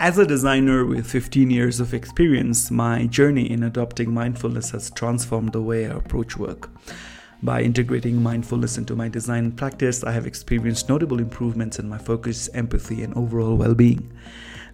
As a designer with 15 years of experience, my journey in adopting mindfulness has transformed the way I approach work. By integrating mindfulness into my design practice, I have experienced notable improvements in my focus, empathy, and overall well being.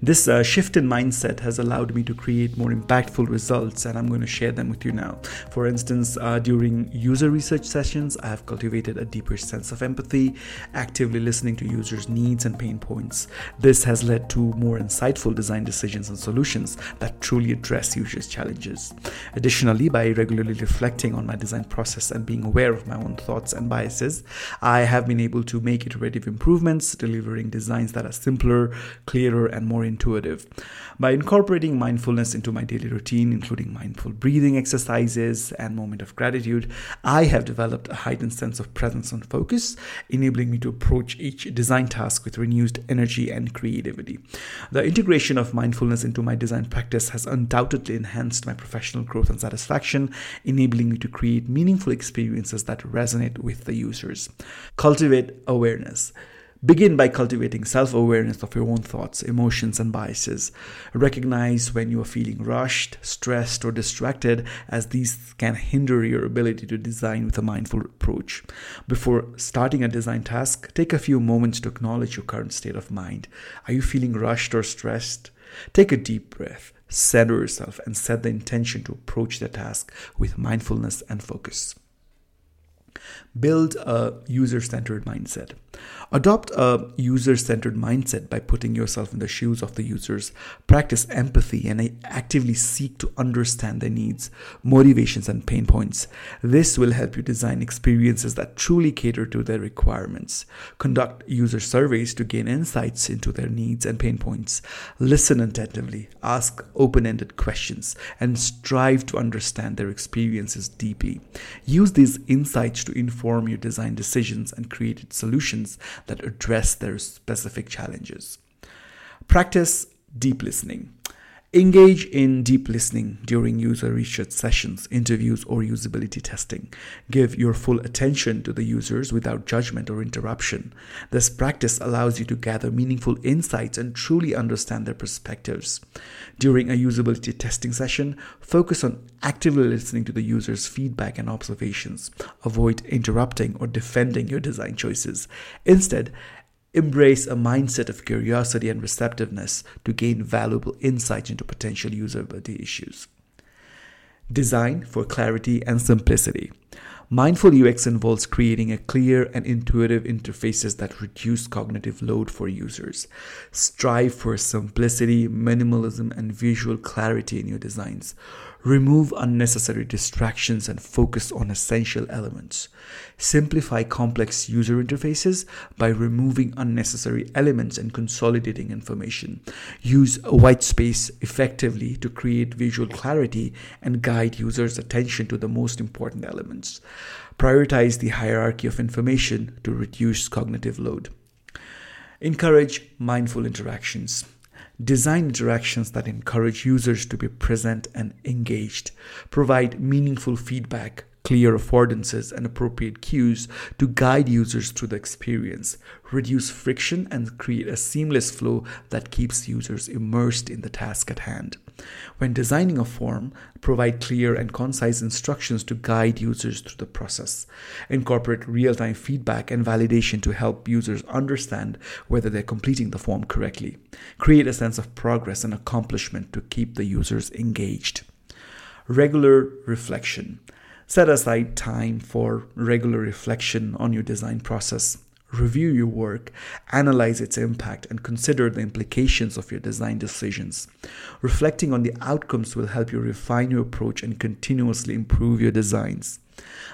This uh, shift in mindset has allowed me to create more impactful results, and I'm going to share them with you now. For instance, uh, during user research sessions, I have cultivated a deeper sense of empathy, actively listening to users' needs and pain points. This has led to more insightful design decisions and solutions that truly address users' challenges. Additionally, by regularly reflecting on my design process and being aware of my own thoughts and biases, I have been able to make iterative improvements, delivering designs that are simpler, clearer, and more intuitive. By incorporating mindfulness into my daily routine, including mindful breathing exercises and moment of gratitude, I have developed a heightened sense of presence and focus, enabling me to approach each design task with renewed energy and creativity. The integration of mindfulness into my design practice has undoubtedly enhanced my professional growth and satisfaction, enabling me to create meaningful experiences that resonate with the users. Cultivate awareness. Begin by cultivating self awareness of your own thoughts, emotions, and biases. Recognize when you are feeling rushed, stressed, or distracted, as these can hinder your ability to design with a mindful approach. Before starting a design task, take a few moments to acknowledge your current state of mind. Are you feeling rushed or stressed? Take a deep breath, center yourself, and set the intention to approach the task with mindfulness and focus. Build a user centered mindset. Adopt a user centered mindset by putting yourself in the shoes of the users. Practice empathy and actively seek to understand their needs, motivations, and pain points. This will help you design experiences that truly cater to their requirements. Conduct user surveys to gain insights into their needs and pain points. Listen attentively, ask open ended questions, and strive to understand their experiences deeply. Use these insights to inform your design decisions and create solutions that address their specific challenges. Practice deep listening. Engage in deep listening during user research sessions, interviews, or usability testing. Give your full attention to the users without judgment or interruption. This practice allows you to gather meaningful insights and truly understand their perspectives. During a usability testing session, focus on actively listening to the user's feedback and observations. Avoid interrupting or defending your design choices. Instead, Embrace a mindset of curiosity and receptiveness to gain valuable insights into potential usability issues. Design for clarity and simplicity. Mindful UX involves creating a clear and intuitive interfaces that reduce cognitive load for users. Strive for simplicity, minimalism, and visual clarity in your designs. Remove unnecessary distractions and focus on essential elements. Simplify complex user interfaces by removing unnecessary elements and consolidating information. Use white space effectively to create visual clarity and guide users' attention to the most important elements. Prioritize the hierarchy of information to reduce cognitive load. Encourage mindful interactions. Design interactions that encourage users to be present and engaged. Provide meaningful feedback, clear affordances, and appropriate cues to guide users through the experience. Reduce friction and create a seamless flow that keeps users immersed in the task at hand. When designing a form, provide clear and concise instructions to guide users through the process. Incorporate real time feedback and validation to help users understand whether they're completing the form correctly. Create a sense of progress and accomplishment to keep the users engaged. Regular reflection. Set aside time for regular reflection on your design process review your work, analyze its impact, and consider the implications of your design decisions. Reflecting on the outcomes will help you refine your approach and continuously improve your designs.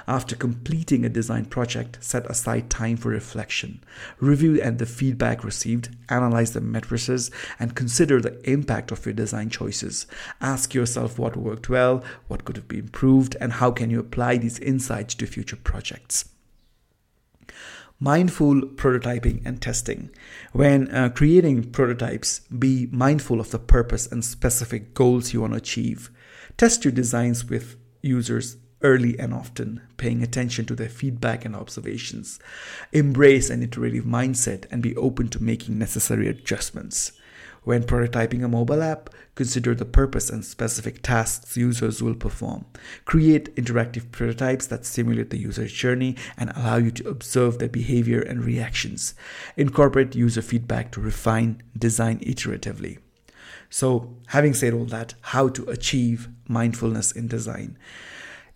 After completing a design project, set aside time for reflection. Review and the feedback received, analyze the matrices, and consider the impact of your design choices. Ask yourself what worked well, what could have been improved, and how can you apply these insights to future projects mindful prototyping and testing. When uh, creating prototypes, be mindful of the purpose and specific goals you want to achieve. Test your designs with users early and often, paying attention to their feedback and observations. Embrace an iterative mindset and be open to making necessary adjustments. When prototyping a mobile app, consider the purpose and specific tasks users will perform. Create interactive prototypes that simulate the user's journey and allow you to observe their behavior and reactions. Incorporate user feedback to refine design iteratively. So, having said all that, how to achieve mindfulness in design?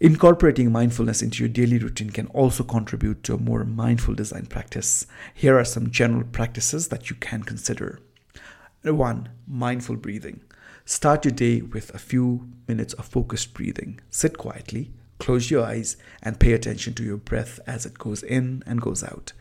Incorporating mindfulness into your daily routine can also contribute to a more mindful design practice. Here are some general practices that you can consider. One, mindful breathing. Start your day with a few minutes of focused breathing. Sit quietly, close your eyes, and pay attention to your breath as it goes in and goes out.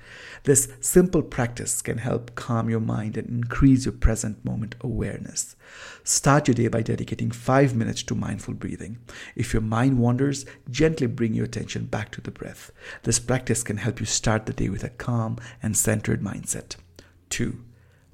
This simple practice can help calm your mind and increase your present moment awareness. Start your day by dedicating five minutes to mindful breathing. If your mind wanders, gently bring your attention back to the breath. This practice can help you start the day with a calm and centered mindset. 2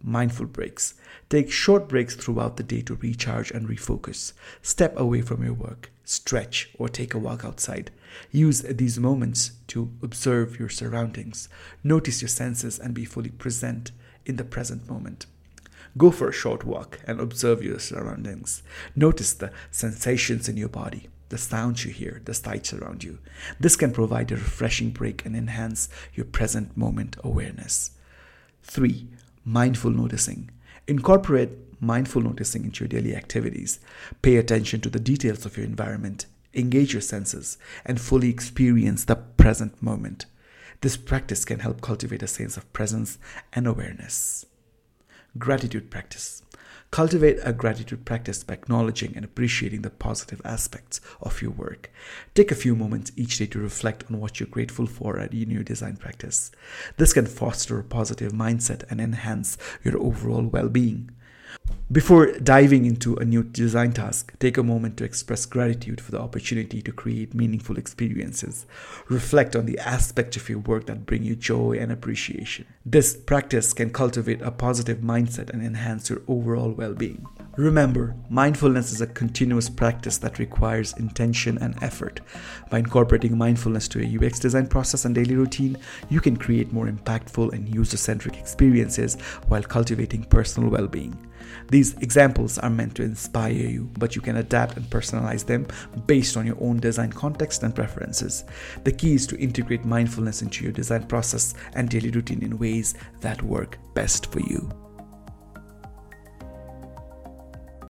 mindful breaks. Take short breaks throughout the day to recharge and refocus. Step away from your work, stretch, or take a walk outside. Use these moments to observe your surroundings, notice your senses, and be fully present in the present moment. Go for a short walk and observe your surroundings. Notice the sensations in your body, the sounds you hear, the sights around you. This can provide a refreshing break and enhance your present moment awareness. 3 mindful noticing. Incorporate mindful noticing into your daily activities. Pay attention to the details of your environment, engage your senses, and fully experience the present moment. This practice can help cultivate a sense of presence and awareness. Gratitude practice. Cultivate a gratitude practice by acknowledging and appreciating the positive aspects of your work. Take a few moments each day to reflect on what you're grateful for in your design practice. This can foster a positive mindset and enhance your overall well being. Before diving into a new design task, take a moment to express gratitude for the opportunity to create meaningful experiences. Reflect on the aspects of your work that bring you joy and appreciation. This practice can cultivate a positive mindset and enhance your overall well being. Remember, mindfulness is a continuous practice that requires intention and effort. By incorporating mindfulness to a UX design process and daily routine, you can create more impactful and user centric experiences while cultivating personal well being. These examples are meant to inspire you, but you can adapt and personalize them based on your own design context and preferences. The key is to integrate mindfulness into your design process and daily routine in ways that work best for you.